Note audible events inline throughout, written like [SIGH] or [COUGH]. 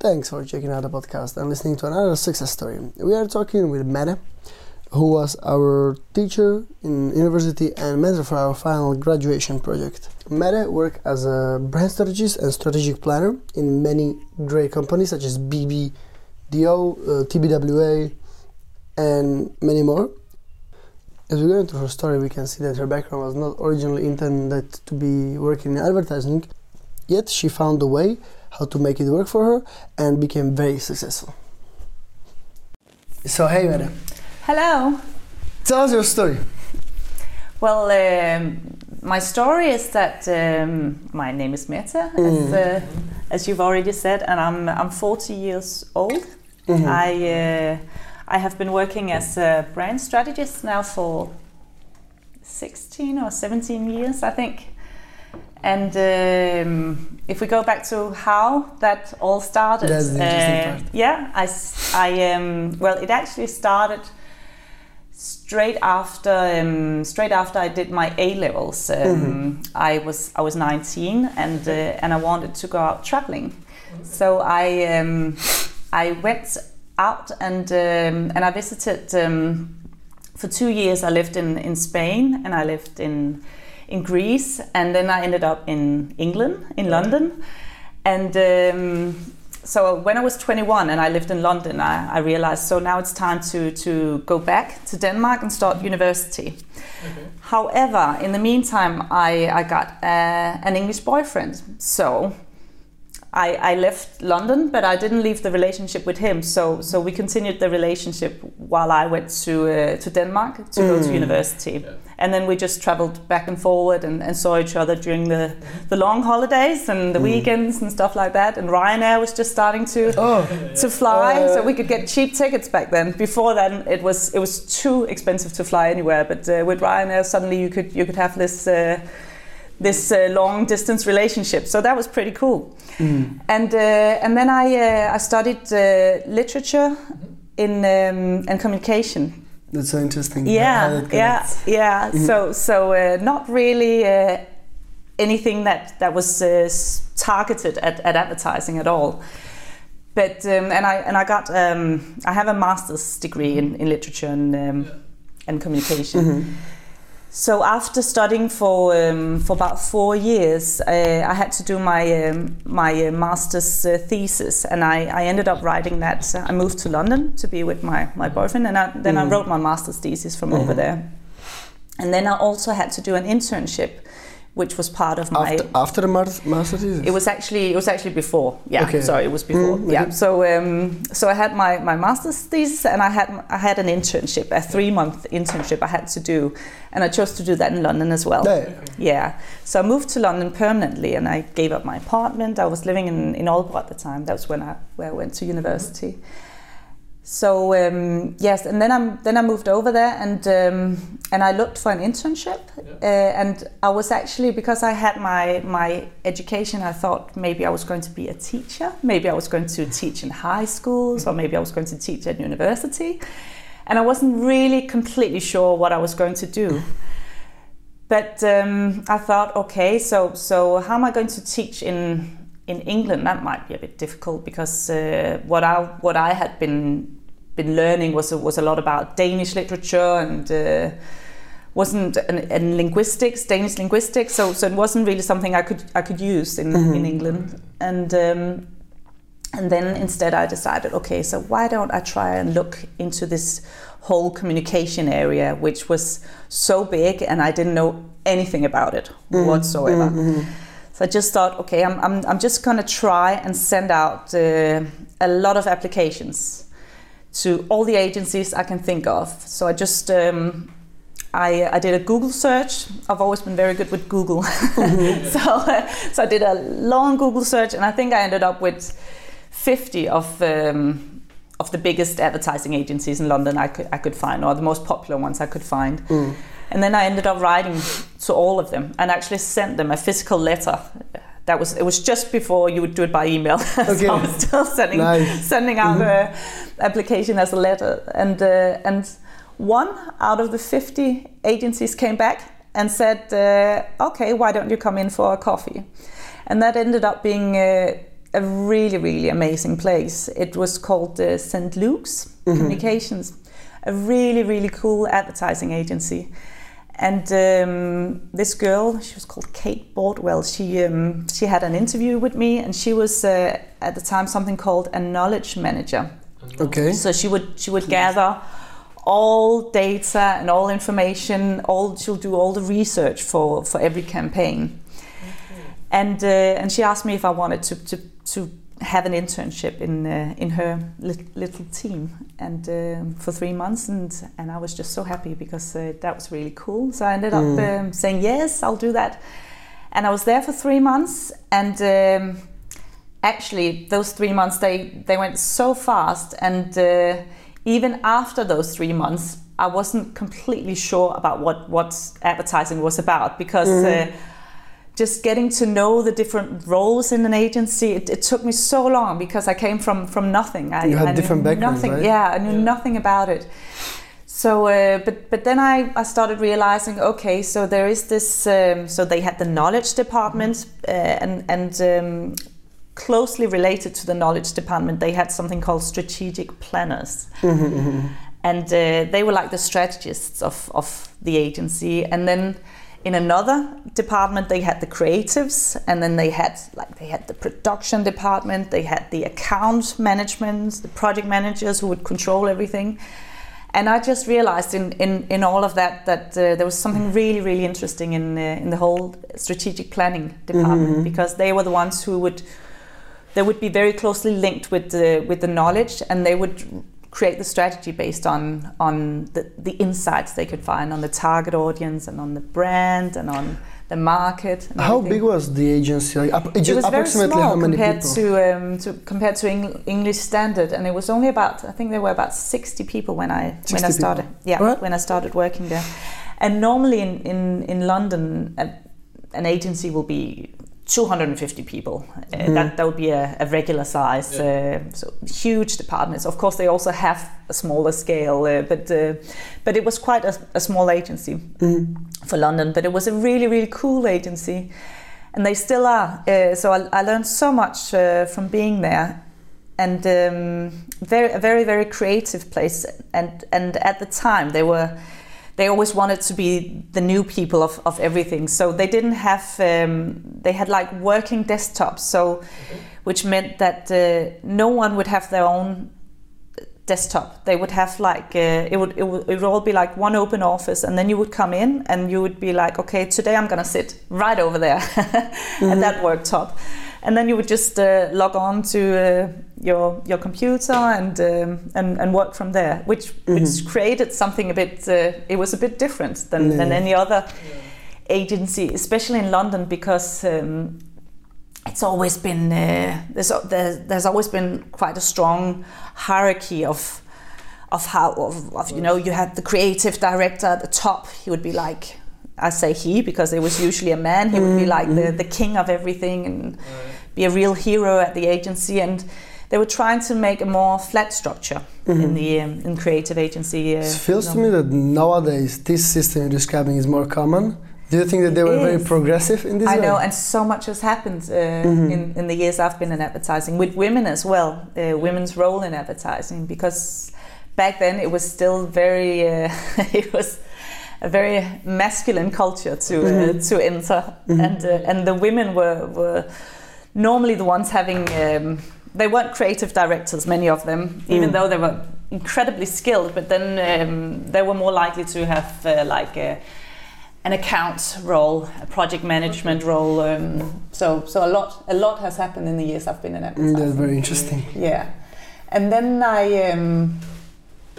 Thanks for checking out the podcast and listening to another success story. We are talking with Mette, who was our teacher in university and mentor for our final graduation project. Mette worked as a brand strategist and strategic planner in many great companies such as BBDO, uh, TBWA, and many more. As we go into her story, we can see that her background was not originally intended to be working in advertising, yet she found a way how to make it work for her and became very successful. So, hey, Mette, Hello. tell us your story. Well, um, my story is that um, my name is Mette, Mm. as, uh, as you've already said, and I'm I'm 40 years old. Mhm. I uh, I have been working as a brand strategist now for 16 or 17 years, I think. And um, if we go back to how that all started, uh, yeah, I um, well, it actually started straight after um, straight after I did my A levels. Um, Mm-hmm. I was I was 19 and uh, and I wanted to go out traveling, so I um, I went out and um, and I visited. Um, for two years, I lived in, in Spain and I lived in in Greece, and then I ended up in England, in London, and. Um, so when I was 21 and I lived in London, I, I realized so now it's time to, to go back to Denmark and start university. However, in the meantime, I, I got uh, an English boyfriend. So I, I left London, but I didn't leave the relationship with him. So so we continued the relationship while I went to uh, to Denmark to go to university, and then we just traveled back and forward and, and saw each other during the the long holidays and the weekends and stuff like that. And Ryanair was just starting to Oh, to fly, Uh, so we could get cheap tickets back then. Before then, it was it was too expensive to fly anywhere. But uh, with Ryanair, suddenly you could you could have this uh, this uh, long distance relationship. So that was pretty cool. And uh, and then I uh, I studied uh, literature in um, and communication. that's so interesting. Yeah, yeah, yeah. So so uh, not really uh, anything that that was uh, targeted at, at advertising at all. But um, and I and I got um, I have a master's degree in, in literature and um, and communication. So after studying for um, for about four years, uh, I had to do my um, my uh, master's uh, thesis, and I, I ended up writing that. I moved to London to be with my, my boyfriend, and I, then I wrote my master's thesis from over there. And then I also had to do an internship, which was part of my. After, after the master thesis? It was actually it was actually before. Yeah, Okay. sorry, it was before. Mm, Yeah. okay. So um, so I had my, my master's thesis and I had I had an internship, a three month internship I had to do, and I chose to do that in London as well. Yeah. Yeah. So I moved to London permanently, and I gave up my apartment. I was living in in Aalborg at the time. That was when I where I went to university. So um, yes, and then I then I moved over there and um, and I looked for an internship, uh, and I was actually because I had my my education, I thought maybe I was going to be a teacher, maybe I was going to teach in high schools, or maybe I was going to teach at university, and I wasn't really completely sure what I was going to do. But um, I thought, okay, so so how am I going to teach in in England? That might be a bit difficult because uh, what I what I had been been learning was was a lot about Danish literature and uh, wasn't and linguistics, Danish linguistics. So so it wasn't really something I could I could use in in England. And um, and then instead I decided, okay, so why don't I try and look into this whole communication area, which was so big and I didn't know anything about it whatsoever. So I just thought, okay, I'm, I'm, I'm just going to try and send out uh, a lot of applications to all the agencies I can think of. So I just um, I, I did a Google search. I've always been very good with Google. [LAUGHS] so, uh, so I did a long Google search, and I think I ended up with 50 of um, of the biggest advertising agencies in London I could I could find, or the most popular ones I could find. And then I ended up writing to all of them, and actually sent them a physical letter. That was it was just before you would do it by email. Okay. [LAUGHS] so I was still sending Nice. sending out a application as a letter, and uh, and one out of the 50 agencies came back and said, uh, "Okay, why don't you come in for a coffee?" And that ended up being uh, a really, really amazing place. It was called uh, St. Luke's Communications, a really, really cool advertising agency. And um, this girl, she was called Kate Bordwell. She um, she had an interview with me, and she was uh, at the time something called a knowledge manager. Okay. So she would she would gather all data and all information. All she'll do all the research for for every campaign. And uh, and she asked me if I wanted to to, to have an internship in uh, in her lit- little team and um for three months and and I was just so happy because uh, that was really cool. So I ended up um, saying yes, I'll do that. And I was there for three months and. Um, actually those three months they they went so fast and uh, even after those three months i wasn't completely sure about what what advertising was about because uh, just getting to know the different roles in an agency it, it took me so long because i came from from nothing i, You had I different backgrounds, nothing right? yeah i knew nothing about it so, uh, but but then I, I started realizing, okay, so there is this. Um, so they had the knowledge department, uh, and and um, closely related to the knowledge department, they had something called strategic planners, and uh, they were like the strategists of of the agency. And then in another department, they had the creatives, and then they had like they had the production department, they had the account management, the project managers who would control everything. And I just realized in, in, in all of that that uh, there was something really really interesting in uh, in the whole strategic planning department because they were the ones who would they would be very closely linked with the with the knowledge and they would create the strategy based on on the, the insights they could find on the target audience and on the brand and on the market. and How everything. big was the agency? Like, It was very approximately small how many compared people? to um, to compared to Eng- English standard, and it was only about I think there were about sixty people when I when I started. Yeah, Alright. when I started working there, and normally in in in London, a, an agency will be. 250 people. Uh, Mm-hmm. That that would be a, a regular size. Uh, so huge departments. Of course, they also have a smaller scale, uh, but uh, but it was quite a, a small agency Mm-hmm. for London. But it was a really really cool agency, and they still are. Uh, so I, I learned so much uh, from being there, and um, very very very creative place. And and at the time they were. They always wanted to be the new people of, of everything, so they didn't have. Um, they had like working desktops, so which meant that uh, no one would have their own desktop. They would have like uh, it would it would, it would all be like one open office, and then you would come in and you would be like, okay, today I'm gonna sit right over there [LAUGHS] at that worktop, and then you would just uh, log on to uh, your your computer and um, and and work from there, which which created something a bit. Uh, it was a bit different than than any other agency, especially in London, because. Um, it's always been uh, there's, there's there's always been quite a strong hierarchy of of how of, of you know you had the creative director at the top he would be like I say he because it was usually a man he would be like the, the king of everything and be a real hero at the agency and they were trying to make a more flat structure in the um, in creative agency uh, It feels to me that nowadays this system you're describing is more common. Do you think that they It were very progressive in this I way? know, and so much has happened uh, Mm-hmm. in, in the years I've been in advertising with women as well, uh, women's role in advertising. Because back then it was still very, uh, [LAUGHS] it was a very masculine culture to Mm-hmm. uh, to enter, and uh, and the women were were normally the ones having. Um, they weren't creative directors, many of them, even Mm. though they were incredibly skilled. But then um, they were more likely to have uh, like. A, an account role, a project management role. Um, so so a lot a lot has happened in the years I've been in Mm, that's very interesting. Yeah, and then I um,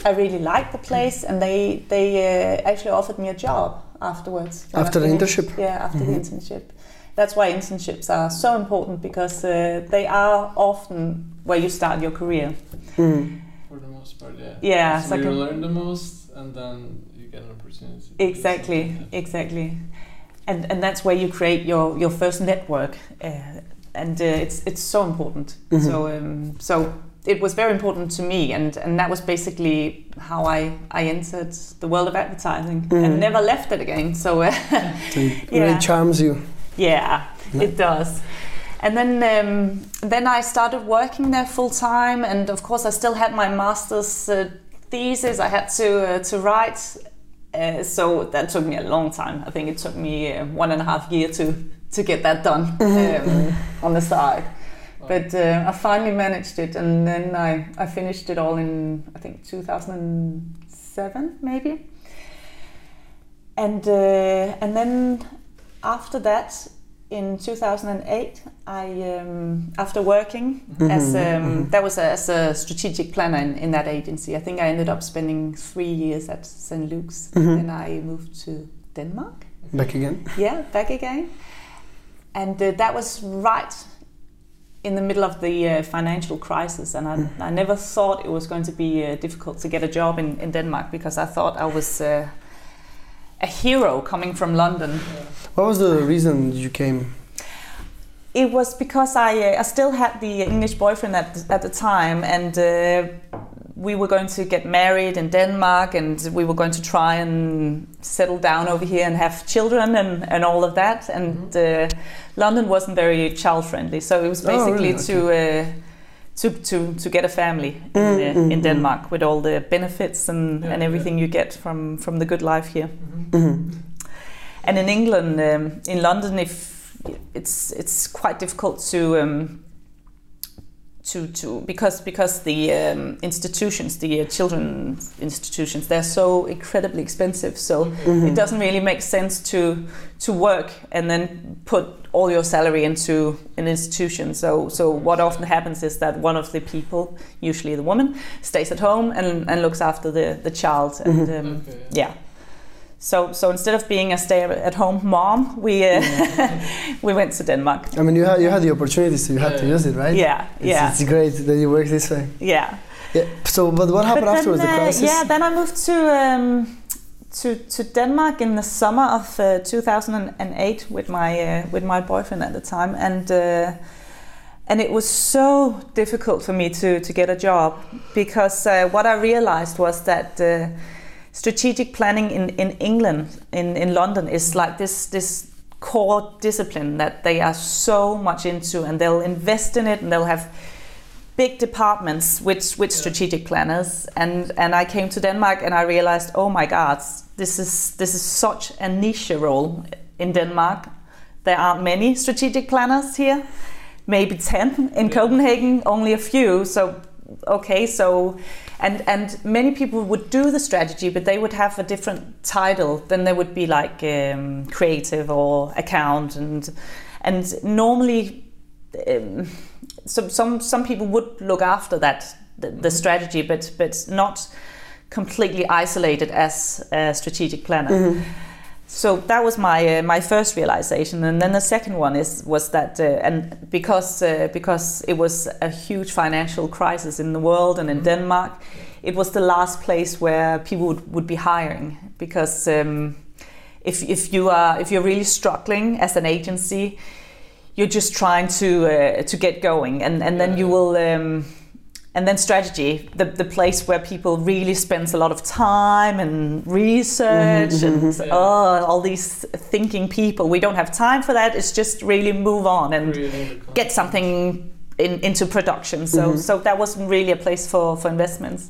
I really liked the place, and they they uh, actually offered me a job afterwards. After the internship? Mm-hmm. Yeah, after the internship. That's why internships are so important because uh, they are often where you start your career. Mm. For the most part, yeah. Yeah, So like you learn the most, and then you get an opportunity. Exactly, exactly, and and that's where you create your your first network, uh, and uh, it's it's so important. Mhm. So um, so it was very important to me, and and that was basically how I I entered the world of advertising Mhm. and never left it again. So uh, So [LAUGHS] it Yeah. really charms you. Yeah, Yeah. it does. and then um, then I started working there full time, and of course I still had my master's uh, thesis I had to uh, to write. Uh, so that took me a long time. I think it took me uh, one and a half year to to get that done [LAUGHS] um, on the side. But uh, I finally managed it, and then I, I finished it all in I think 2007 maybe. And uh, and then after that, in 2008, I um, after working as um, that was a, as a strategic planner in, in that agency. I think I ended up spending three years at St. Luke's, and I moved to Denmark. Back again. Yeah, back again, and uh, that was right in the middle of the uh, financial crisis, and I, I never thought it was going to be uh, difficult to get a job in, in Denmark because I thought I was uh, a hero coming from London. What was the reason you came? It was because I, uh, I still had the English boyfriend at the, at the time, and uh, we were going to get married in Denmark, and we were going to try and settle down over here and have children and, and all of that. And uh, London wasn't very child friendly, so it was Oh, basically really? to. To, to, to get a family in, uh, in Denmark with all the benefits and, Yeah, and everything you get from, from the good life here. Mm-hmm. And in England, um, in London, if it's it's quite difficult to um, to to because because the um, institutions, the uh, children's institutions, they're so incredibly expensive. So it doesn't really make sense to to work and then put all your salary into an institution. So so what often happens is that one of the people, usually the woman, stays at home and, and looks after the the child. And um, Okay. yeah. So so instead of being a stay-at-home mom, we uh, [LAUGHS] we went to Denmark. I mean, you had you had the opportunity, so you had to use it, right? Yeah, It's, yeah, it's great that you work this way. yeah. Yeah. So, but what happened But afterwards? then, the uh, crisis. yeah, then I moved to um, to to Denmark in the summer of uh, 2008 with my uh, with my boyfriend at the time, and uh, and it was so difficult for me to to get a job because uh, what I realized was that. Uh, strategic planning in, in England, in, in London, is like this this core discipline that they are so much into, and they'll invest in it, and they'll have big departments with with strategic planners. And and I came to Denmark, and I realized, oh my God, this is this is such a niche role in Denmark. There aren't many strategic planners here, maybe ten in Yeah. Copenhagen, only a few. So okay, so and and many people would do the strategy, but they would have a different title. Then they would be like um, creative or account, and and normally, um, some some some people would look after that the, the strategy, but but not completely isolated as a strategic planner. So that was my uh, my first realization, and then the second one is was that uh, and because uh, because it was a huge financial crisis in the world and in Denmark, it was the last place where people would, would be hiring. Because um, if if you are if you're really struggling as an agency, you're just trying to uh, to get going, and and then you will. Um, and then strategy, the, the place where people really spends a lot of time and research and Yeah. oh, all these thinking people. We don't have time for that. It's just really move on and content. get something in, into production. So so that wasn't really a place for, for investments.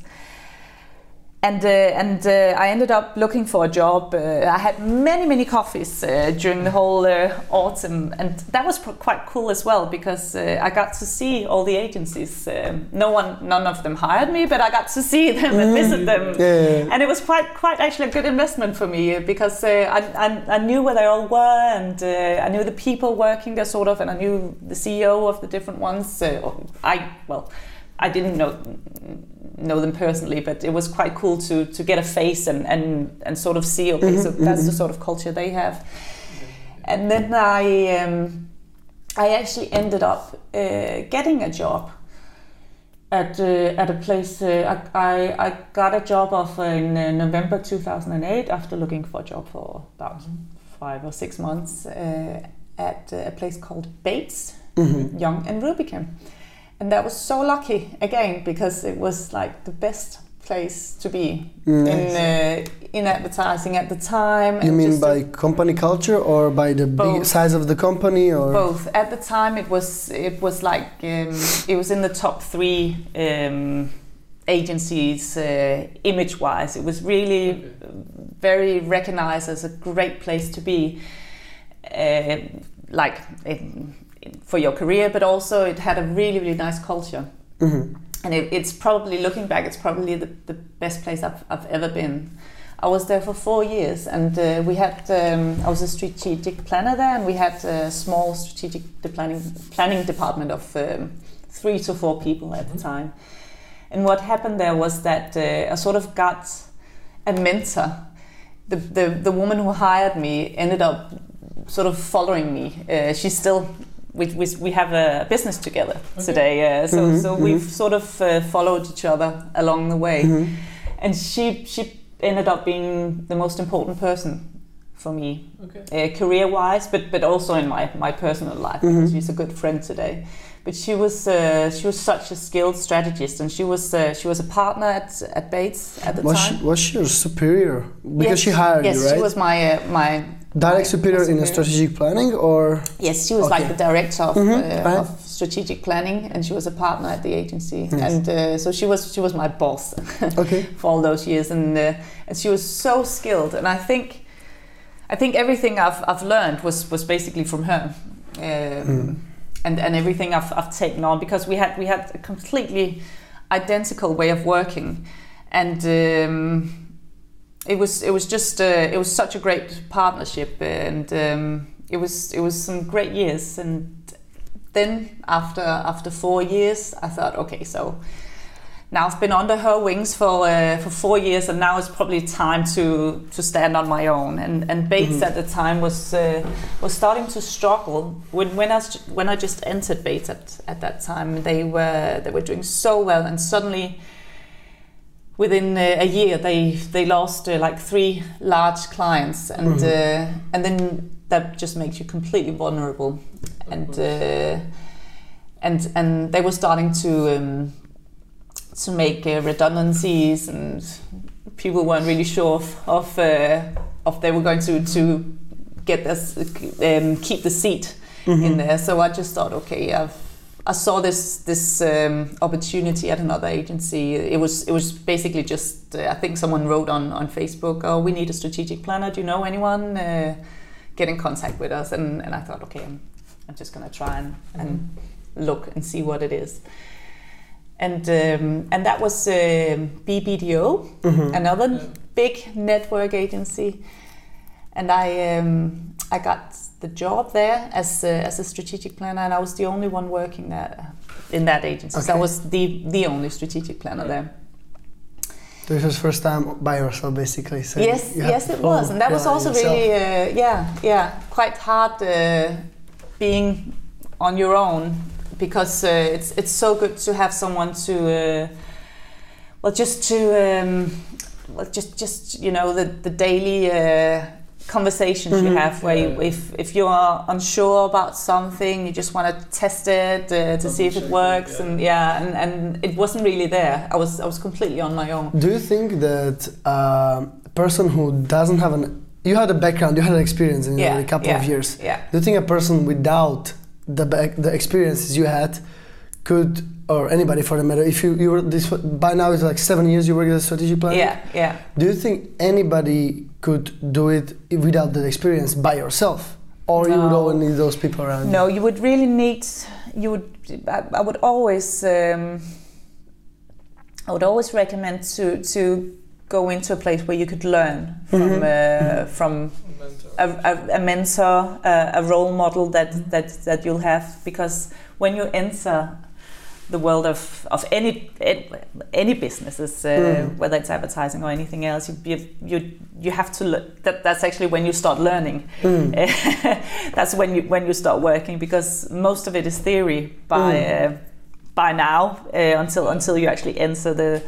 And uh, and uh, I ended up looking for a job. Uh, I had many many coffees uh, during the whole uh, autumn, and that was pr- quite cool as well because uh, I got to see all the agencies. Um no one, none of them hired me, but I got to see them and visit them. Yeah. And it was quite quite actually a good investment for me because uh, I, I I knew where they all were, and uh, I knew the people working there sort of, and I knew the CEO of the different ones. I well, I didn't know know them personally, but it was quite cool to to get a face and and and sort of see okay, so that's the sort of culture they have. And then I um, I actually ended up uh, getting a job at uh, at a place. Uh, I, I I got a job offer in uh, November 2008 after looking for a job for about five or six months uh, at a place called Bates Mm-hmm. Young and Rubicam. And that was so lucky again because it was like the best place to be Mm, in uh, in advertising at the time. you mean by company culture or by the big size of the company or both at the time it was it was like um, it was in the top three um, agencies uh, image wise it was really Okay. very recognized as a great place to be uh, like in, for your career but also it had a really really nice culture. Mhm. and it, it's probably looking back it's probably the, the best place I've, I've ever been. I was there for four years and uh, we had um, i was a strategic planner there and we had a small strategic de- planning, planning department of um, three to four people at the time. And what happened there was that uh, i sort of got a mentor the, the, the woman who hired me ended up sort of following me. Uh, she's still we, we, we have a business together today uh, so, Mhm, so mhm. we've sort of uh, followed each other along the way Mhm. and she she ended up being the most important person for me Okay. uh, career wise but but also in my my personal life Mhm. because she's a good friend today but she was uh, she was such a skilled strategist and she was uh, she was a partner at at Bates at the was time she, was she your superior because Yes, she hired yes you right she was my uh, my direct my- superior in superior. strategic planning or Yes, she was Okay. like the director of, Mhm, uh, right. of strategic planning, and she was a partner at the agency. Yes. And uh, so she was she was my boss [LAUGHS] okay for all those years, and uh, and she was so skilled. And I think I think everything I've I've learned was was basically from her. Um, Mm. And, and everything I've, I've taken on because we had we had a completely identical way of working, and um, it was it was just uh, it was such a great partnership, and um, it was it was some great years. And then after after four years, I thought, okay, so now I've been under her wings for uh, for four years, and now it's probably time to to stand on my own. And and Bates Mhm. at the time was uh, was starting to struggle when when I when I just entered Bates at, at that time. They were they were doing so well, and suddenly within a year they they lost uh, like three large clients, and Mhm. uh, and then that just makes you completely vulnerable, and uh, and and they were starting to. Um, to make uh, redundancies and people weren't really sure of of, uh, of they were going to to get this um, keep the seat Mhm. in there so I just thought okay I've I saw this this um, opportunity at another agency. It was it was basically just uh, I think someone wrote on on Facebook oh we need a strategic planner. Do you know anyone uh, get in contact with us? And, and I thought okay I'm, I'm just gonna try and, and look and see what it is. And um, and that was um BBDO, Mhm. another big network agency, and I um, I got the job there as a, as a strategic planner, and I was the only one working there in that agency. So I was the the only strategic planner there. So this was first time by yourself basically so yes, yes, it was, and that was also yourself. really uh, yeah yeah quite hard uh, being on your own because uh, it's it's so good to have someone to uh, well just to um, well just just you know the the daily conversations you Mhm. have where you, if if you are unsure about something you just want to test it uh, to see if it check it, works yeah. and yeah and, and it wasn't really there I was I was completely on my own Do you think that uh, a person who doesn't have an you had a background, you had an experience in Yeah, a couple yeah. of years. yeah Do you think a person without the back, the experiences you had could, or anybody for the matter, if you you were this by now it's like seven years you work as a strategy planner. yeah yeah Do you think anybody could do it without that experience by yourself, or you would only need those people around? No, you? you would really need. You would. I, I would always. Um, I would always recommend to to go into a place where you could learn from Mhm. uh, from a, a, a mentor, a, a role model that, that that you'll have because when you enter the world of, of any any businesses, uh, Mm. whether it's advertising or anything else, you you you, you have to le- that that's actually when you start learning. Mm. [LAUGHS] that's when you when you start working because most of it is theory by Mm. uh, by now uh, until until you actually enter the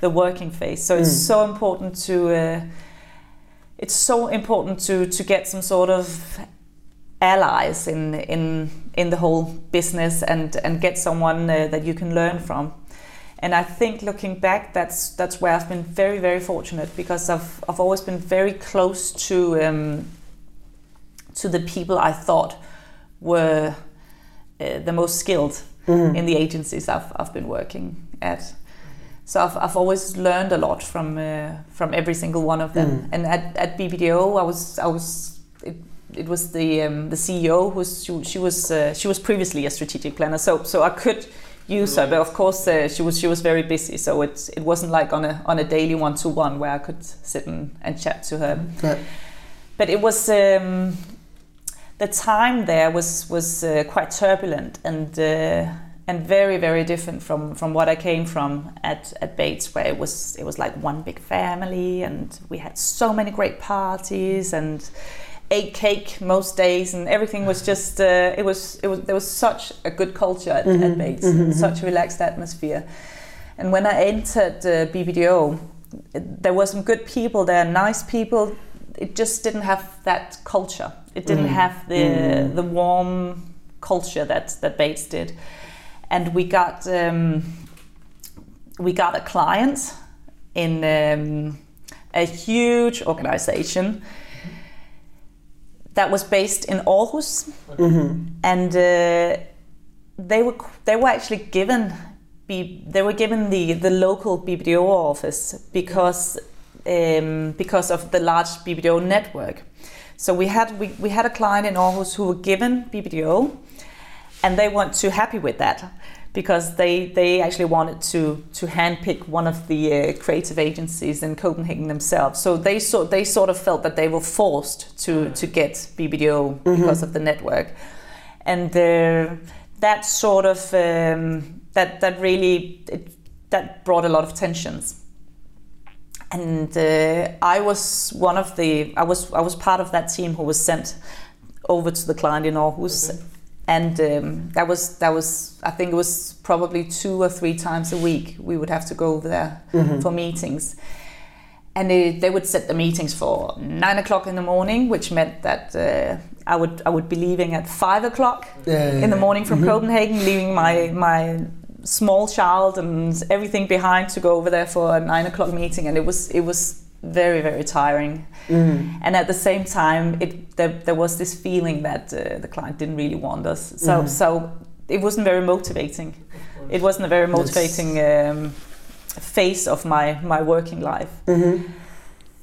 the working phase. So it's Mm. so important to uh, it's so important to to get some sort of allies in in in the whole business and and get someone uh, that you can learn from. And I think looking back, that's that's where I've been very very fortunate because I've I've always been very close to um, to the people I thought were uh, the most skilled Mhm. in the agencies I've, I've been working at. So I've, I've always learned a lot from uh, from every single one of them. Mm. And at, at BBDO, I was I was it, it was the um, the CEO who was she, she was uh, she was previously a strategic planner. So so I could use her, but of course uh, she was she was very busy. So it it wasn't like on a on a daily one to one where I could sit and, and chat to her Yeah. but it was um, the time there was was uh, quite turbulent and uh, and very very different from from what I came from at at Bates where it was it was like one big family and we had so many great parties and ate cake most days and everything was just uh, it was it was there was such a good culture at, at Mhm, Bates mhm, and mhm. such a relaxed atmosphere and when I entered uh, BBDO it- there were some good people there nice people it just didn't have that culture. It didn't Mm. have the Mm. the warm culture that that Bates did, and we got um, we got a client in um, a huge organization that was based in Aarhus, Mhm. and uh, they were they were actually given be, they were given the the local BBDO office because um, because of the large BBDO network. So we had we, we had a client in Aarhus who were given BBDO, and they weren't too happy with that because they they actually wanted to to handpick one of the uh, creative agencies in Copenhagen themselves. So they so they sort of felt that they were forced to to get BBDO because of the network, and uh, that sort of um, that that really it, that brought a lot of tensions and uh, I was one of the I was I was part of that team who was sent over to the client in Aarhus, Okay. And um, that was that was I think it was probably two or three times a week we would have to go over there Mhm. for meetings, and they, they would set the meetings for nine o'clock in the morning, which meant that uh, I would I would be leaving at five o'clock Yeah, in the morning from Mhm. Copenhagen, leaving my my small child and everything behind to go over there for a nine o'clock meeting, and it was it was very very tiring. Mhm. And at the same time, it there, there was this feeling that uh, the client didn't really want us, so Mhm. so it wasn't very motivating. It wasn't a very motivating um, phase of my my working life. Mhm.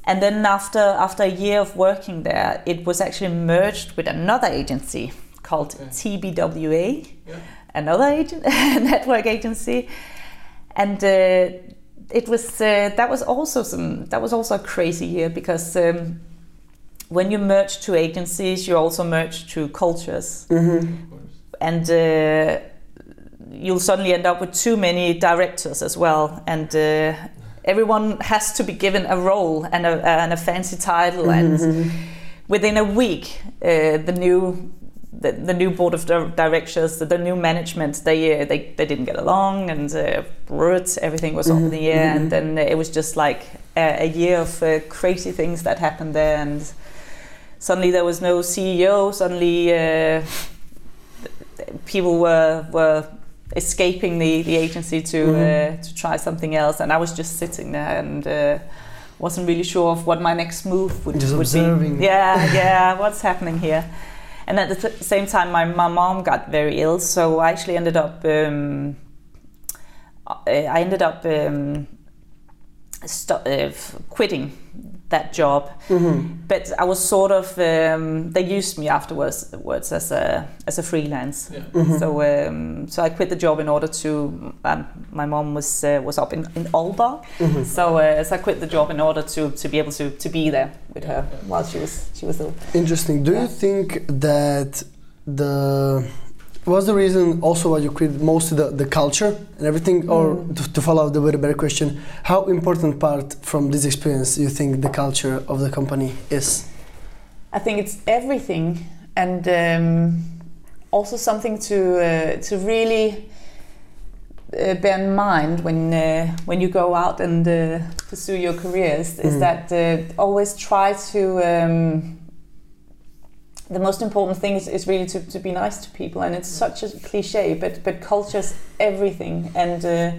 And then after after a year of working there, it was actually merged with another agency called Okay. TBWA, Yeah. another agent [LAUGHS] network agency, and uh, it was uh, that was also some that was also a crazy year because um, when you merge two agencies, you also merge two cultures, Mhm. And uh, you'll suddenly end up with too many directors as well, and. Uh, Everyone has to be given a role and a, and a fancy title, and Mhm. within a week, uh, the new the, the new board of directors, the, the new management, they uh, they they didn't get along, and uh, everything was up in the air, Mhm, and then it was just like a, a year of uh, crazy things that happened there, and suddenly there was no CEO. Suddenly, uh, people were were escaping the, the agency to Mhm. uh, to try something else, and I was just sitting there and. Uh, wasn't really sure of what my next move would, Just would observing. be. Yeah, yeah, what's happening here? And at the th- same time, my, my mom got very ill, so I actually ended up. Um, I ended up um, sto- uh, quitting that job, Mhm. but I was sort of. Um, they used me afterwards words as a as a freelance. Yeah. Mhm. So um, so I quit the job in order to. Um, my mom was uh, was up in in Aalborg, Mhm. so uh, so I quit the job in order to to be able to to be there with her Yeah. while she was she was ill. Interesting. Do you think that the was the reason also why you quit mostly the, the culture and everything, or Mm. to, to follow up the very better question, how important part from this experience you think the culture of the company is? I think it's everything, and um, also something to uh, to really uh, bear in mind when uh, when you go out and uh, pursue your careers is Mm. that uh, always try to. Um, the most important thing is, is really to, to be nice to people, and it's such a cliche, but but culture's everything, and uh,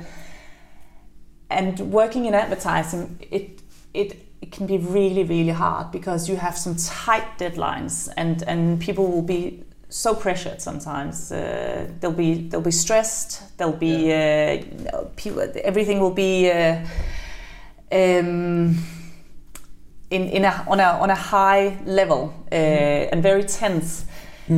and working in advertising, it it it can be really really hard because you have some tight deadlines and and people will be so pressured sometimes. Uh, they'll be they'll be stressed. They'll be uh, you know, people, everything will be uh, um, in, in a, on, a, on a high level uh, and very tense.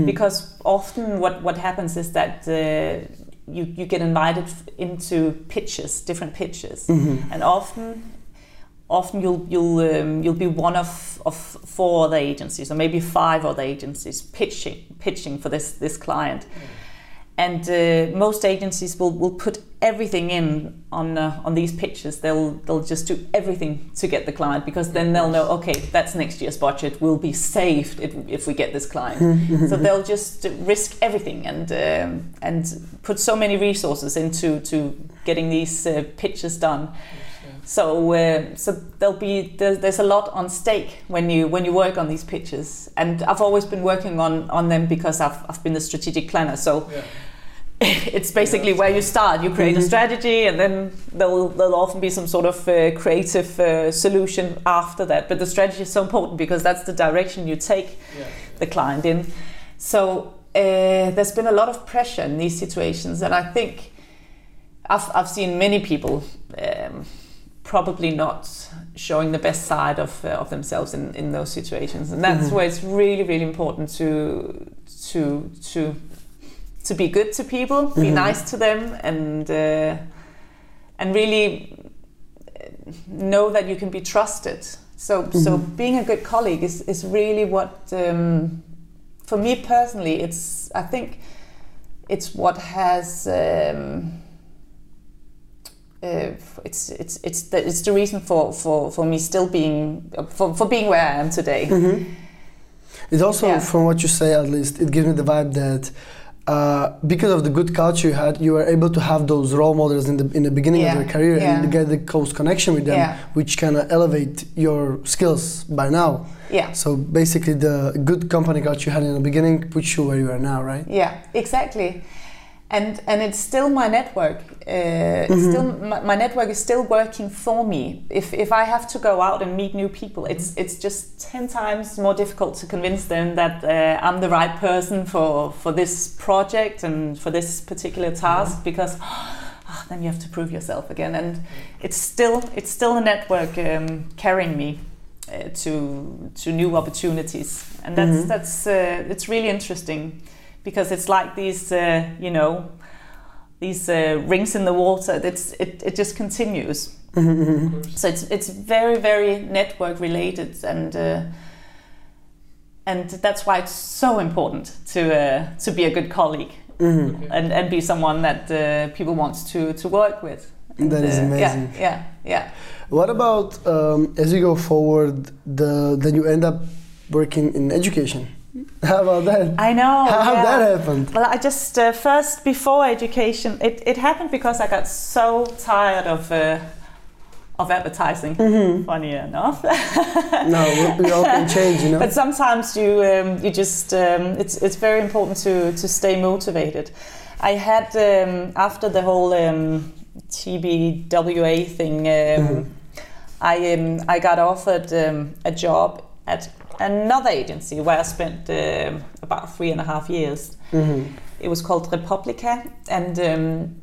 Because often what, what happens is that uh, you, you get invited into pitches different pitches. And often often you'll you'll um, you'll be one of, of four other agencies or maybe five other agencies pitching pitching for this this client and uh, most agencies will, will put everything in on uh, on these pitches. They'll they'll just do everything to get the client because then they'll know okay that's next year's budget. Will be saved if, if we get this client. [LAUGHS] So they'll just risk everything and um, and put so many resources into to getting these uh, pitches done. So, uh, so there'll be there's, there's a lot on stake when you when you work on these pitches, and I've always been working on on them because I've I've been the strategic planner. So Yeah. [LAUGHS] it's basically where you start. You create a strategy, and then there'll there'll often be some sort of uh, creative uh, solution after that. But the strategy is so important because that's the direction you take Yeah. the client in. So uh, there's been a lot of pressure in these situations, and I think I've, I've seen many people um, probably not showing the best side of, uh, of themselves in, in those situations, and that's where it's really really important to to to to be good to people, be nice to them, and uh, and really uh, know that you can be trusted. So so being a good colleague is is really what um, for me personally it's I think it's what has um, uh, it's it's it's the, it's the reason for, for, for me still being for, for being where I am today. It also, Yeah. from what you say at least, it gives me the vibe that uh, because of the good culture you had, you were able to have those role models in the in the beginning Yeah, of your career yeah. and get the close connection with them, Yeah. which kind of elevate your skills by now. Yeah. So basically, the good company culture you had in the beginning puts you where you are now, right? Yeah, exactly. And and it's still my network. Uh, it's still my, my network is still working for me. If if I have to go out and meet new people, it's it's just ten times more difficult to convince them that uh, I'm the right person for for this project and for this particular task because. [GASPS] ah, then you have to prove yourself again, and it's still it's still a network um, carrying me uh, to to new opportunities, and that's Mhm. that's uh, it's really interesting because it's like these uh, you know these uh, rings in the water. It's it, it just continues. So it's it's very very network related and. Uh, and that's why it's so important to uh, to be a good colleague Mhm. Okay. and, and be someone that uh, people want to, to work with. And, That is uh, amazing. Yeah, yeah, yeah. What about um, as you go forward, the then you end up working in education? How about that? I know. How, yeah. that happened? Well, I just uh, first before education, it, it happened because I got so tired of uh, of advertising. Mm-hmm. Funny enough, [LAUGHS] no, we, all can change, you know. but sometimes you um, you just um, it's it's very important to to stay motivated. I had um, after the whole um, TBWA thing, um, Mhm. I um, I got offered um, a job at another agency where I spent um, about three and a half years. hmm It was called Republica, and um,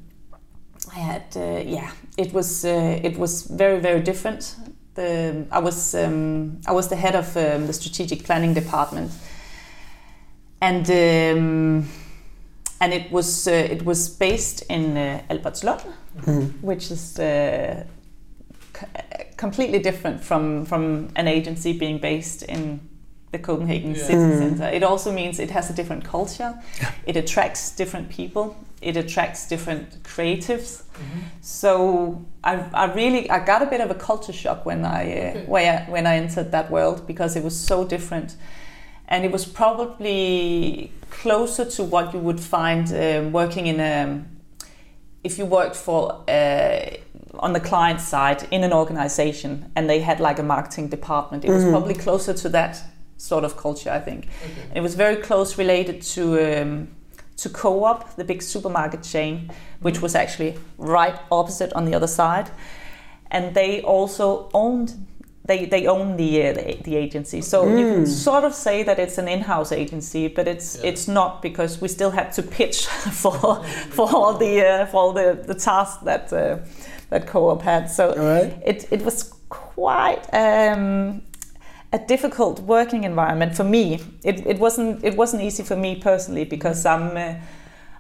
I had uh, yeah, it was uh, it was very very different. The, I was um, I was the head of um, the strategic planning department, and um, and it was uh, it was based in uh, Albertslund, hmm which is uh, completely different from from an agency being based in the Copenhagen Yeah. city Mm. center. It also means it has a different culture. It attracts different people. It attracts different creatives. Mhm. So I, I really I got a bit of a culture shock when I uh, Okay. when I, when I entered that world because it was so different, and it was probably closer to what you would find um, working in a if you worked for uh, on the client side in an organization and they had like a marketing department. It was Mhm. probably closer to that sort of culture, I think. Okay. It was very close related to um, to Co-op, the big supermarket chain, which was actually right opposite on the other side. and they also owned they they own the uh, the, the agency. So you can Mm. sort of say that it's an in-house agency, but it's Yeah. it's not because we still had to pitch [LAUGHS] for for all the uh, for all the the tasks that uh, that co-op had. So right. it it was quite. Um, a difficult working environment for me. It, it wasn't it wasn't easy for me personally because I'm uh,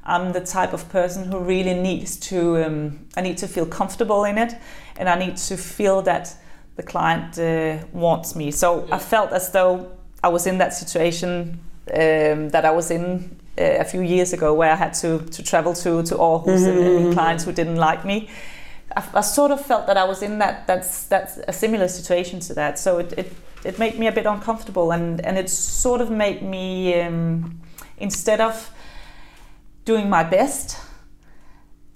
I'm the type of person who really needs to um, I need to feel comfortable in it, and I need to feel that the client uh, wants me. So I felt as though I was in that situation um, that I was in uh, a few years ago, where I had to to travel to to Aarhus and, and clients who didn't like me. I, I sort of felt that I was in that that's that's a similar situation to that. So it it, it made me a bit uncomfortable, and and it sort of made me um, instead of doing my best,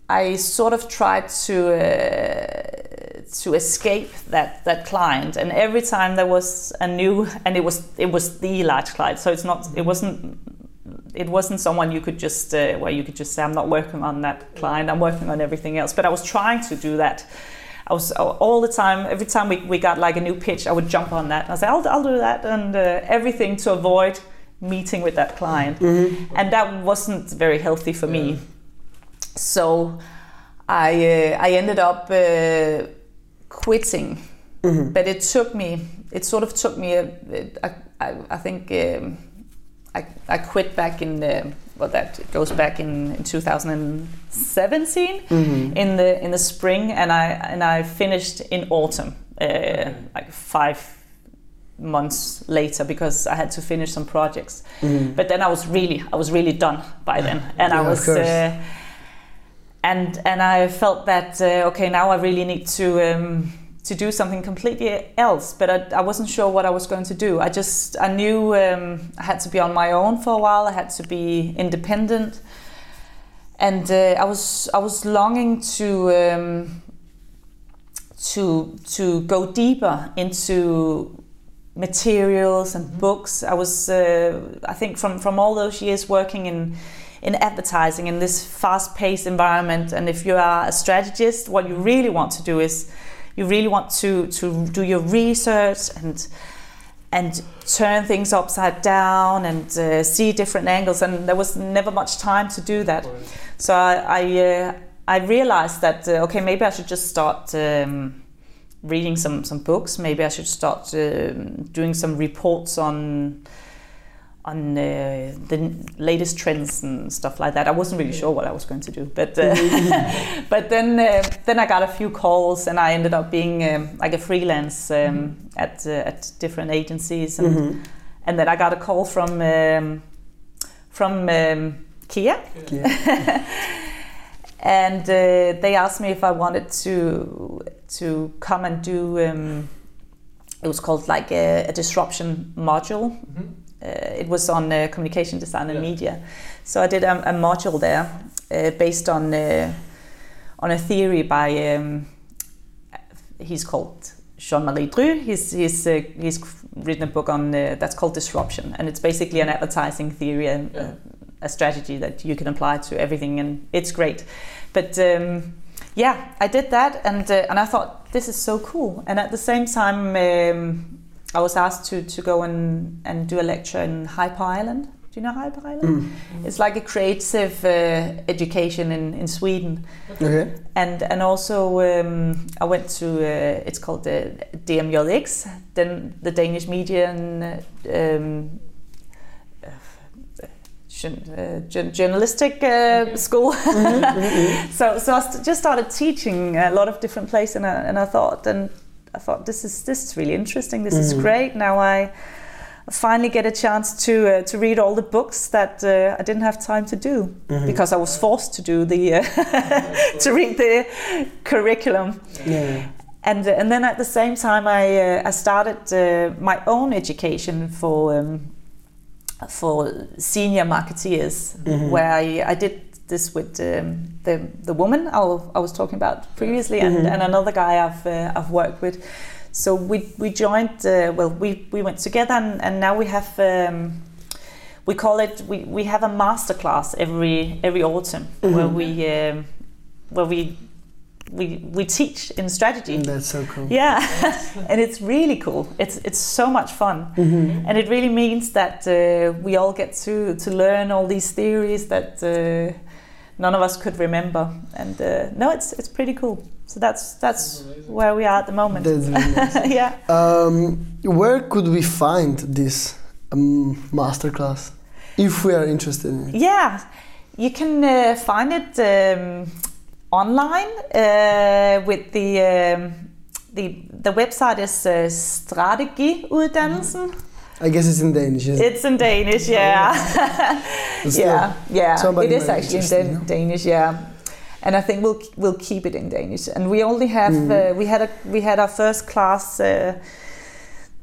I sort of tried to uh, to escape that that client. And every time there was a new, and it was it was the large client, so it's not it wasn't it wasn't someone you could just uh, where you could just say I'm not working on that client. I'm working on everything else. But I was trying to do that. I was all the time. Every time we, we got like a new pitch, I would jump on that. And I say I'll I'll do that and uh, everything to avoid meeting with that client. And that wasn't very healthy for me. So I uh, I ended up uh, quitting, but it took me. It sort of took me. A, I, I, I think um, I, I quit back in the well that goes back in, in 2017 in the in the spring and I and I finished in autumn uh, like five months later because I had to finish some projects. But then I was really I was really done by then. And Yeah, I was uh, and and I felt that uh, okay now I really need to um, to do something completely else but I, I wasn't sure what I was going to do I just I knew um, I had to be on my own for a while I had to be independent and uh, I was I was longing to um, to to go deeper into materials and books. I was, uh, I think, from from all those years working in in advertising in this fast-paced environment. And if you are a strategist, what you really want to do is you really want to to do your research and and turn things upside down and uh, see different angles. And there was never much time to do that. So I I, uh, I realized that uh, okay maybe I should just start. Um, reading some some books. Maybe I should start um doing some reports on on uh, the latest trends and stuff like that. I wasn't really sure what I was going to do, but [LAUGHS] uh, [LAUGHS] but then uh, then I got a few calls and I ended up being um, like a freelance um, at uh, at different agencies and and then I got a call from um, from um, KEA [LAUGHS] and uh, they asked me if I wanted to to come and do. Um, it was called like a, a disruption module. Uh, it was on uh, communication design and Yeah. media, so I did a, a module there uh, based on uh, on a theory by um, he's called Jean-Marie Dru. He's he's uh, he's written a book on uh, that's called disruption, and it's basically an advertising theory and Yeah. uh, a strategy that you can apply to everything, and it's great. But um, yeah, I did that, and uh, and I thought this is so cool. And at the same time, um, I was asked to to go and and do a lecture in Hyper Island. Do you know Hyper Island? It's like a creative uh, education in in Sweden Okay. and and also um, I went to uh, it's called the DMJX, then the Danish Media and uh, um, uh, jour- uh, jour- journalistic uh, school. [LAUGHS] so so I st- just started teaching a lot of different places, and I, and I thought and I thought this is this is really interesting. This is great. Now I finally get a chance to uh, to read all the books that uh, I didn't have time to do because I was forced to do the uh, [LAUGHS] to read the curriculum. Yeah. And and then at the same time, I uh, I started uh, my own education for um, for senior marketeers, where I, I did this with um, the the woman I, wa- I was talking about previously, and, and another guy I've uh, I've worked with. So we we joined. Uh, well, we we went together, and, and now we have. Um, we call it. We, we have a master class every every autumn where we um, where we we we teach in strategy. That's so cool. Yeah, [LAUGHS] and it's really cool. It's it's so much fun, Mhm. and it really means that uh, we all get to to learn all these theories that uh, none of us could remember. And uh, no, it's it's pretty cool. So that's that's where we are at the moment. That's really [LAUGHS] nice. yeah. Um, where could we find this um, masterclass if we are interested in it? Yeah, you can uh, find it um, online uh, with the um, the the website is uh, Strategiuddannelsen. I guess it's in Danish. Isn't? It's in Danish, yeah. [LAUGHS] Yeah, yeah. It is actually in interest, you Dan- Danish, yeah. And I think we'll we'll keep it in Danish. And we only have Mhm. uh, we had a we had our first class uh,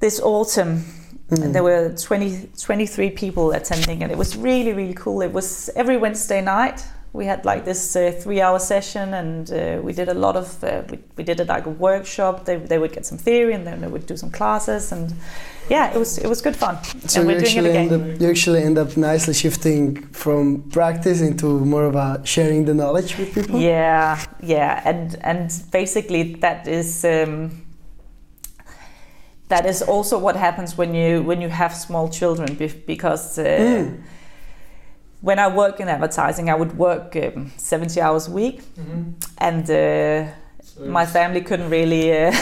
this autumn Mhm. and there were 20, 23 people attending and it was really really cool it was every wednesday night we had like this uh, three hour session and uh, we did a lot of uh, we, we did it like a workshop they, they would get some theory and then they would do some classes and yeah it was it was good fun So and you we're doing it actually end again up you actually end up nicely shifting from practice into more of a sharing the knowledge with people. yeah yeah and and basically that is um, that is also what happens when you when you have small children because uh, Mm. When I work in advertising, I would work um, 70 hours a week, Mhm. and uh, So my family couldn't really uh,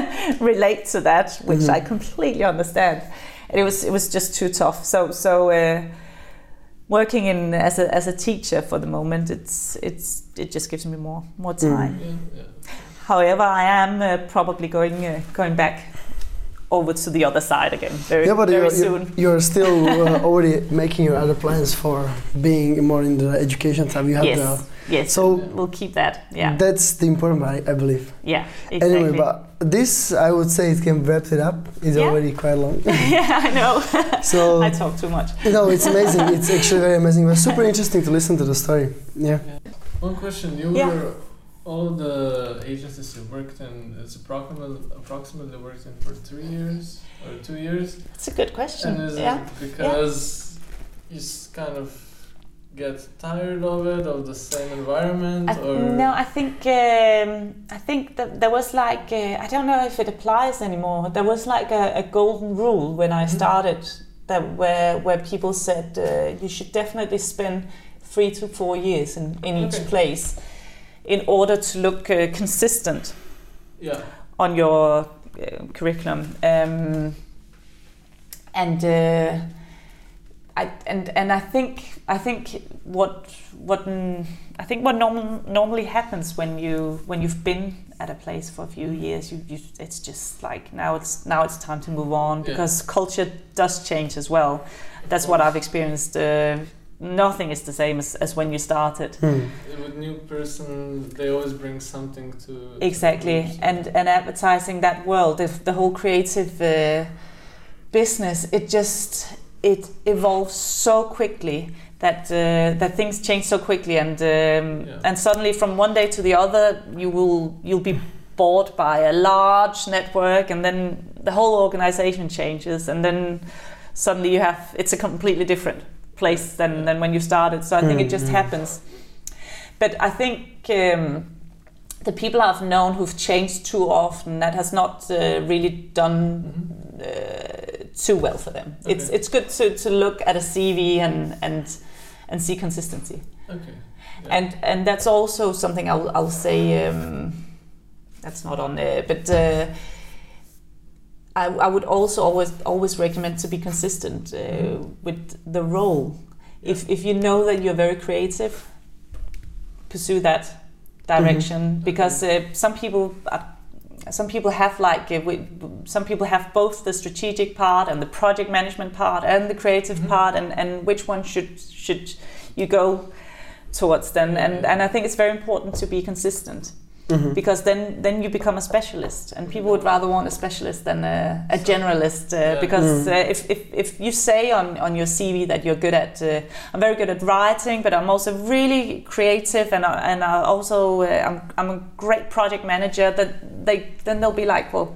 [LAUGHS] relate to that, which Mhm. I completely understand. And it was it was just too tough. So so uh, working in as a as a teacher for the moment, it's it's it just gives me more more time. Mm. Yeah, yeah. However, I am uh, probably going uh, going back over to the other side again very Yeah, but very you're, soon. you're, you're still [LAUGHS] uh, already making your other plans for being more in the education type. You have Yes, the yes. so we'll keep that. Yeah, that's the important part, I, I believe. yeah. Exactly. Anyway, but this I would say it can wrap it up. It's Yeah. already quite long. [LAUGHS] yeah, I know. [LAUGHS] so I talk too much. no, it's amazing. It's actually very amazing. It was super interesting to listen to the story. Yeah. One question: You Yeah. were all the agencies you worked in. It's approximately approximately worked in for three years or two years. That's a good question. And is yeah. it because you kind of get tired of it, of the same environment, I, or no, I think um, I think that there was like uh, I don't know if it applies anymore. There was like a, a golden rule when I Mhm. started that where where people said uh, you should definitely spend three to four years in, in each Okay. place in order to look uh, consistent yeah, on your uh, curriculum. Um, and uh, I and and I think I think what what mm, I think what norm, normally happens when you when you've been at a place for a few years, you, you it's just like now it's now it's time to move on Yeah. because culture does change as well. That's what I've experienced. Nothing is the same as, as when you started. Hmm. with new person, they always bring something to to Exactly, groups. and and advertising that world, the, the whole creative uh, business, it just it evolves so quickly that uh, that things change so quickly, and um, Yeah. and suddenly from one day to the other, you will you'll be bought by a large network, and then the whole organization changes, and then suddenly you have it's a completely different place than than when you started. So I think it just Mhm. happens. But I think. Um, the people I've known who've changed too often, that has not uh, really done Mhm. uh, too well for them. It's it's good to, to look at a CV and and and see consistency. Okay. Yeah. And and that's also something I'll I'll say. Um, that's not on there, but. Uh, I, I would also always always recommend to be consistent uh, Mhm. with the role. If if you know that you're very creative, pursue that direction because uh, some people are, some people have like uh, we, some people have both the strategic part and the project management part and the creative Mhm. part and, and which one should should you go towards then and and I think it's very important to be consistent Mhm. because then then you become a specialist and people would rather want a specialist than a, a generalist uh, because Mm. uh, if, if, if you say on, on your CV that you're good at uh, I'm very good at writing but I'm also really creative and, I, and I also uh, I'm, I'm a great project manager that they then they'll be like well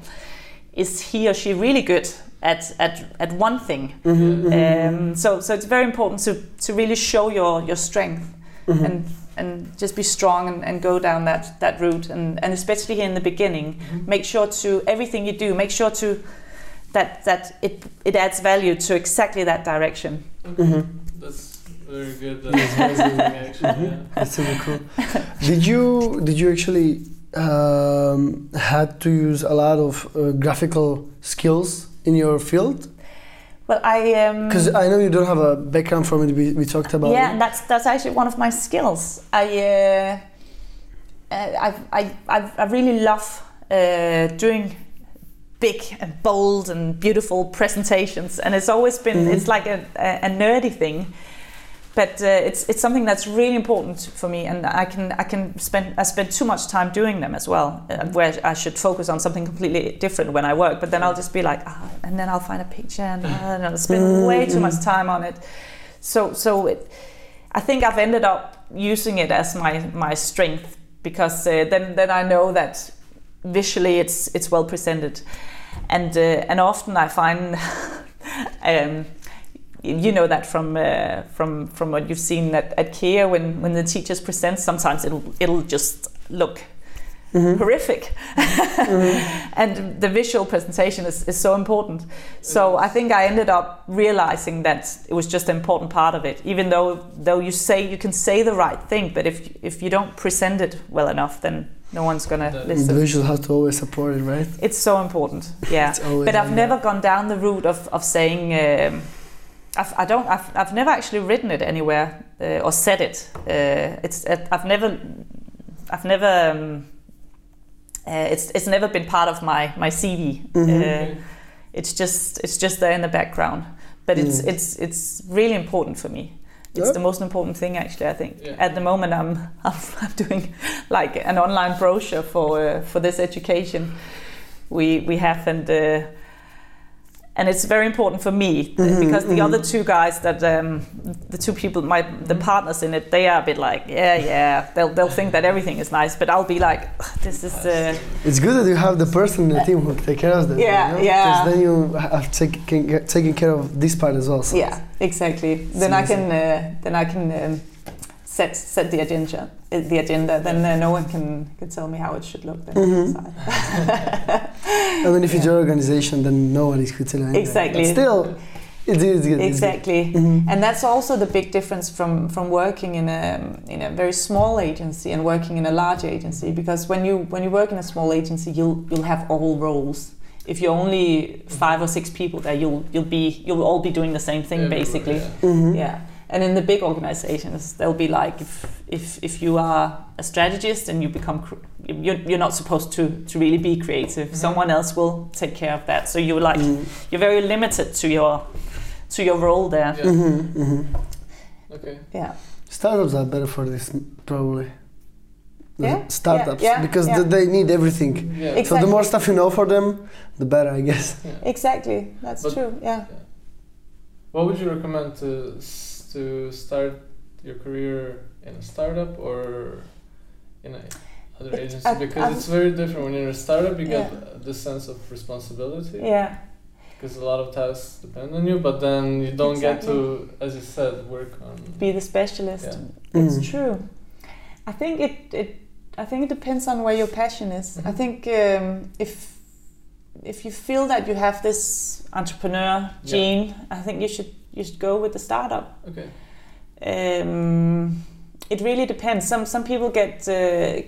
is he or she really good at, at, at one thing Mhm, mhm, um, so so it's very important to, to really show your, your strength mhm. and and just be strong and, and go down that that route and and especially here in the beginning Mhm. make sure to everything you do make sure to that that it it adds value to exactly that direction Okay. Mhm. That's very good. That's very good. actually. Mhm. Yeah. That's super cool. did you did you actually um, had to use a lot of uh, graphical skills in your field? Well i um Because I know you don't have a background from it. We, we talked about. yeah it. that's that's actually one of my skills i uh, uh, I, I, I, I really love uh, doing big and bold and beautiful presentations and it's always been Mhm. it's like a, a, a nerdy thing but uh, it's it's something that's really important for me and I can I can spend I spend too much time doing them as well uh, where I should focus on something completely different when I work. But then I'll just be like ah, and then I'll find a picture and, uh, and I'll spend way too much time on it. So so it, I think I've ended up using it as my my strength because uh, then then I know that visually it's it's well presented. And uh, and often I find [LAUGHS] um, you know that from uh, from from what you've seen at, at KEA when when the teachers present sometimes it'll it'll just look Mhm. horrific. [LAUGHS] And the visual presentation is, is so important. So i think i ended up realizing that it was just an important part of it even though though you say you can say the right thing but if if you don't present it well enough then no one's gonna That- The listen. Visual has to always support it, right? it's so important yeah. It's but I've like never gone down the route of, of saying um, I've, I don't I've, I've never actually written it anywhere uh, or said it uh, it's uh, I've never I've never um, uh, it's it's never been part of my my CV Mhm. uh, it's just it's just there in the background but it's Mm. it's it's really important for me it's Yeah. the most important thing actually I think Yeah. at the moment I'm, [LAUGHS] I'm I'm doing like an online brochure for uh, for this education we we have and uh, and it's very important for me Mhm, because the mhm. other two guys that um, the two people my the partners in it they are a bit like yeah yeah they'll they'll think that everything is nice but I'll be like this is uh, It's good that you have the person in the team who take care of that. Yeah, you know? yeah. Because then you have taken taken care of this part as well. So yeah exactly then I can uh, then I can um, set set the agenda uh, the agenda then uh, no one can can tell me how it should look then Mhm. [LAUGHS] I mean, if it's your organization, then nobody could tell you anything. Exactly. But still, it's, it's good. exactly hmm and that's also the big difference from from working in a in a very small agency and working in a large agency because when you when you work in a small agency you'll you'll have all roles if you're only five or six people there you'll you'll be you'll all be doing the same thing Everywhere, basically yeah. hmm yeah and in the big organizations they'll be like if if if you are a strategist and you become, you're, you're not supposed to to really be creative Mhm. someone else will take care of that so you're like hmm you're very limited to your to your role there Yeah. hmm hmm Okay. yeah Startups are better for this, probably. The Yeah, Startups, yeah, yeah, because yeah. th- they need everything. Yeah. Ex- So the more stuff you know for them, the better, I guess. yeah. Exactly, that's But- true. Yeah. What would you recommend to s- to start your career in a startup or in a other It- agency? I- Because I'm- it's very different when you're in a startup. You get Yeah. this sense of responsibility Yeah. because a lot of tasks depend on you, but then you don't get to, as you said, work on. Be the specialist. Yeah. It's Mm. true. I think it, it I think it depends on where your passion is. I Mhm. think um, if if you feel that you have this entrepreneur gene, I think you should you should go with the startup. Okay. Um, it really depends. Some some people get uh,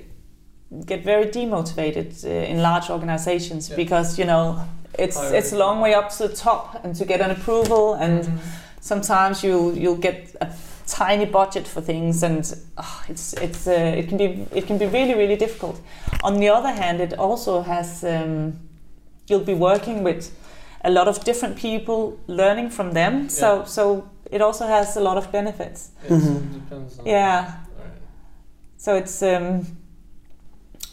get very demotivated uh, in large organizations Yeah. because you know it's Hierarchy. it's a long way up to the top and to get an approval and Mhm. sometimes you you'll get a tiny budget for things and ah, it's it's uh, it can be it can be really really difficult on the other hand it also has um, you'll be working with a lot of different people learning from them so Yeah. so it also has a lot of benefits Yeah, so it depends on. yeah Alright. so it's um,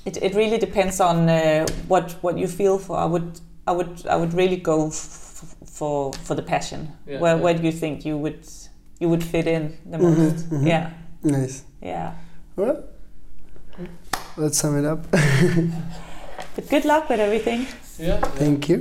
it, it really depends on uh, what what you feel for i would i would i would really go f- for for the passion Yeah, where yeah. where do you think you would you would fit in the Mhm, most mhm. yeah Nice. yeah Well, let's sum it up. [LAUGHS] but good luck with everything Yeah. yeah. Thank you.